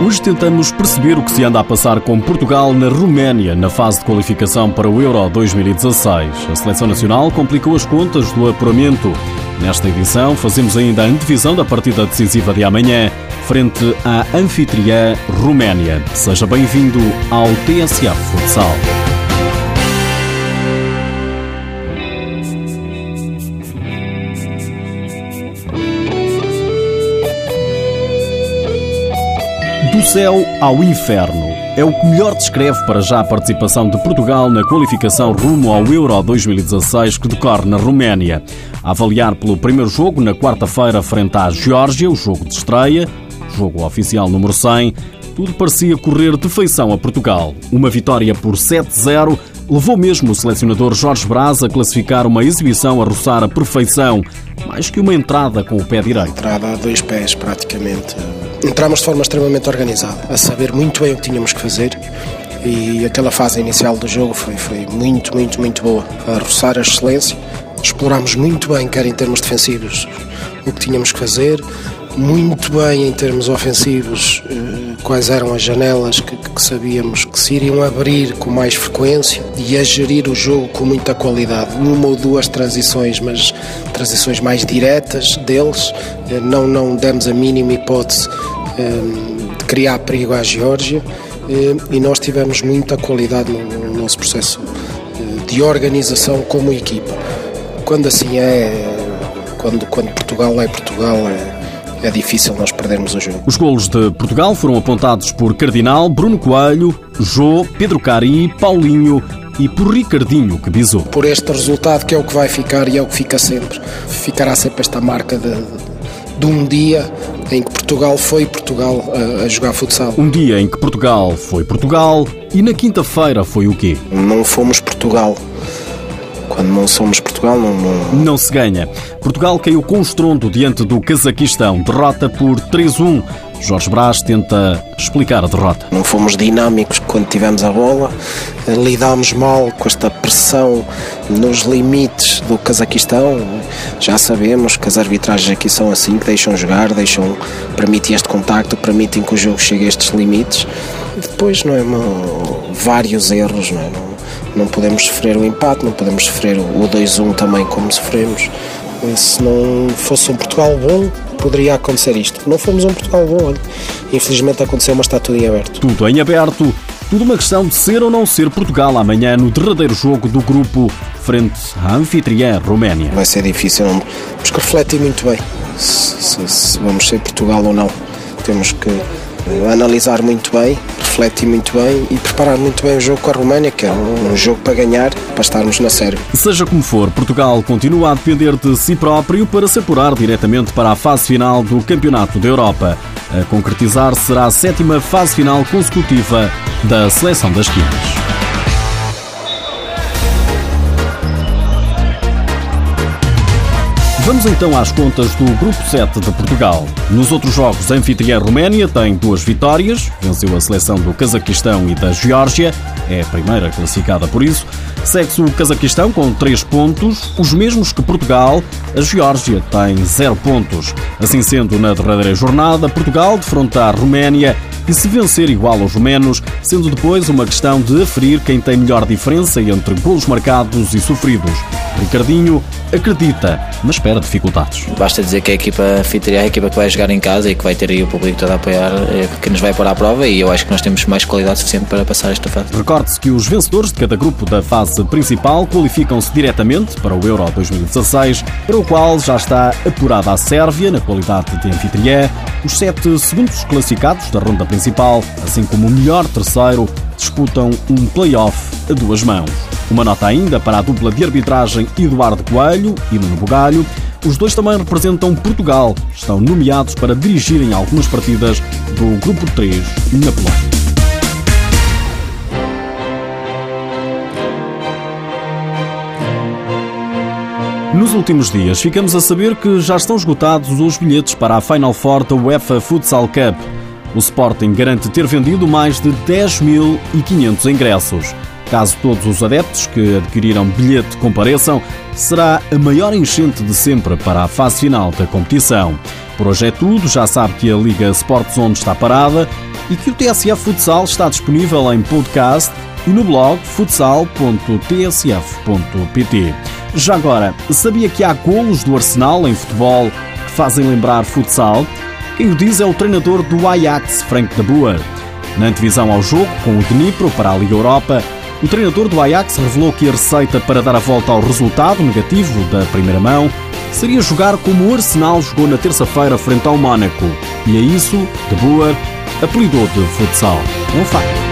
Hoje tentamos perceber o que se anda a passar com Portugal na Roménia na fase de qualificação para o Euro 2016. A seleção nacional complicou as contas do apuramento. Nesta edição, fazemos ainda a antevisão da partida decisiva de amanhã, frente à anfitriã Roménia. Seja bem-vindo ao TSF Futsal. Do céu ao inferno. É o que melhor descreve para já a participação de Portugal na qualificação rumo ao Euro 2016 que decorre na Roménia. A avaliar pelo primeiro jogo, na quarta-feira, frente à Geórgia, o jogo de estreia, jogo oficial número 100, tudo parecia correr de feição a Portugal. Uma vitória por 7-0 levou mesmo o selecionador Jorge Braz a classificar uma exibição a roçar a perfeição, mais que uma entrada com o pé direito. Entrada a dois pés, praticamente. Entramos de forma extremamente organizada, a saber muito bem o que tínhamos que fazer. E aquela fase inicial do jogo foi, foi muito, muito, muito boa. A roçar a excelência, explorámos muito bem, quer em termos defensivos, o que tínhamos que fazer, muito bem em termos ofensivos, eh, quais eram as janelas que, que, sabíamos que se iriam abrir com mais frequência e a gerir o jogo com muita qualidade. Uma ou duas transições, mas transições mais diretas deles, eh, não, não demos a mínima hipótese eh, de criar perigo à Geórgia e nós tivemos muita qualidade no, no nosso processo de organização como equipa. Quando assim é, quando, quando Portugal é Portugal, é é difícil nós perdermos o jogo. Os golos de Portugal foram apontados por Cardinal, Bruno Coelho, Jô, Pedro Cari, Paulinho e por Ricardinho, que bisou. Por este resultado que é o que vai ficar e é o que fica sempre. Ficará sempre esta marca de, de um dia em que Portugal foi Portugal a, a, jogar futsal. Um dia em que Portugal foi Portugal e na quinta-feira foi o quê? Não fomos Portugal. Quando não somos Portugal, não, não... não se ganha. Portugal caiu com estrondo diante do Cazaquistão, derrota por 3-1. Jorge Brás tenta explicar a derrota. Não fomos dinâmicos quando tivemos a bola, lidámos mal com esta pressão nos limites do Cazaquistão. Já sabemos que as arbitragens aqui são assim, que deixam jogar, deixam, permitem este contacto, permitem que o jogo chegue a estes limites. E depois, não é, vários erros, não é? Não, não podemos sofrer o empate, não podemos sofrer o 2-1 também como sofremos. Se não fosse um Portugal bom, poderia acontecer isto. Não fomos um Portugal bom, olha. Infelizmente aconteceu, mas está tudo em aberto. Tudo em aberto. Tudo uma questão de ser ou não ser Portugal amanhã no derradeiro jogo do grupo frente à anfitriã Roménia. Vai ser difícil, temos que refletir muito bem se, se, se vamos ser Portugal ou não. Temos que analisar muito bem, refletir muito bem e preparar muito bem o jogo com a Roménia, que é um jogo para ganhar, para estarmos na série. Seja como for, Portugal continua a depender de si próprio para se apurar diretamente para a fase final do Campeonato da Europa. A concretizar será a sétima fase final consecutiva da Seleção das Quinas. Vamos então às contas do Grupo 7 de Portugal. Nos outros jogos, a anfitriã Roménia tem duas vitórias, venceu a seleção do Cazaquistão e da Geórgia, é a primeira classificada por isso. Segue-se o Cazaquistão com 3 pontos, os mesmos que Portugal. A Geórgia tem 0 pontos. Assim sendo, na derradeira jornada, Portugal defronta a Roménia e se vencer igual aos romenos, sendo depois uma questão de aferir quem tem melhor diferença entre golos marcados e sofridos. Ricardinho acredita, mas espera dificuldades. Basta dizer que a equipa anfitriã é a equipa que vai jogar em casa e que vai ter aí o público todo a apoiar, é que nos vai pôr à prova e eu acho que nós temos mais qualidade suficiente para passar esta fase. Recorde-se que os vencedores de cada grupo da fase principal qualificam-se diretamente para o Euro 2016, para o qual já está apurada a Sérvia na qualidade de anfitriã, os sete segundos classificados da ronda principal, assim como o melhor terceiro, disputam um play-off a duas mãos. Uma nota ainda para a dupla de arbitragem Eduardo Coelho e Nuno Bugalho. Os dois também representam Portugal. Estão nomeados para dirigirem algumas partidas do Grupo 3 na Polónia. Nos últimos dias, ficamos a saber que já estão esgotados os bilhetes para a Final Four da UEFA Futsal Cup. O Sporting garante ter vendido mais de 10.500 ingressos. Caso todos os adeptos que adquiriram bilhete compareçam, será a maior enchente de sempre para a fase final da competição. Por hoje é tudo, já sabe que a Liga Sport Zone está parada. e que o TSF Futsal está disponível em podcast e no blog futsal.tsf.pt. Já agora, sabia que há golos do Arsenal em futebol que fazem lembrar futsal? Quem o diz é o treinador do Ajax, Frank de Boer. Na antevisão ao jogo, com o Dnipro para a Liga Europa, o treinador do Ajax revelou que a receita para dar a volta ao resultado negativo da primeira mão seria jogar como o Arsenal jogou na terça-feira frente ao Mónaco. E a isso, de Boer apelidou de futsal. Um facto.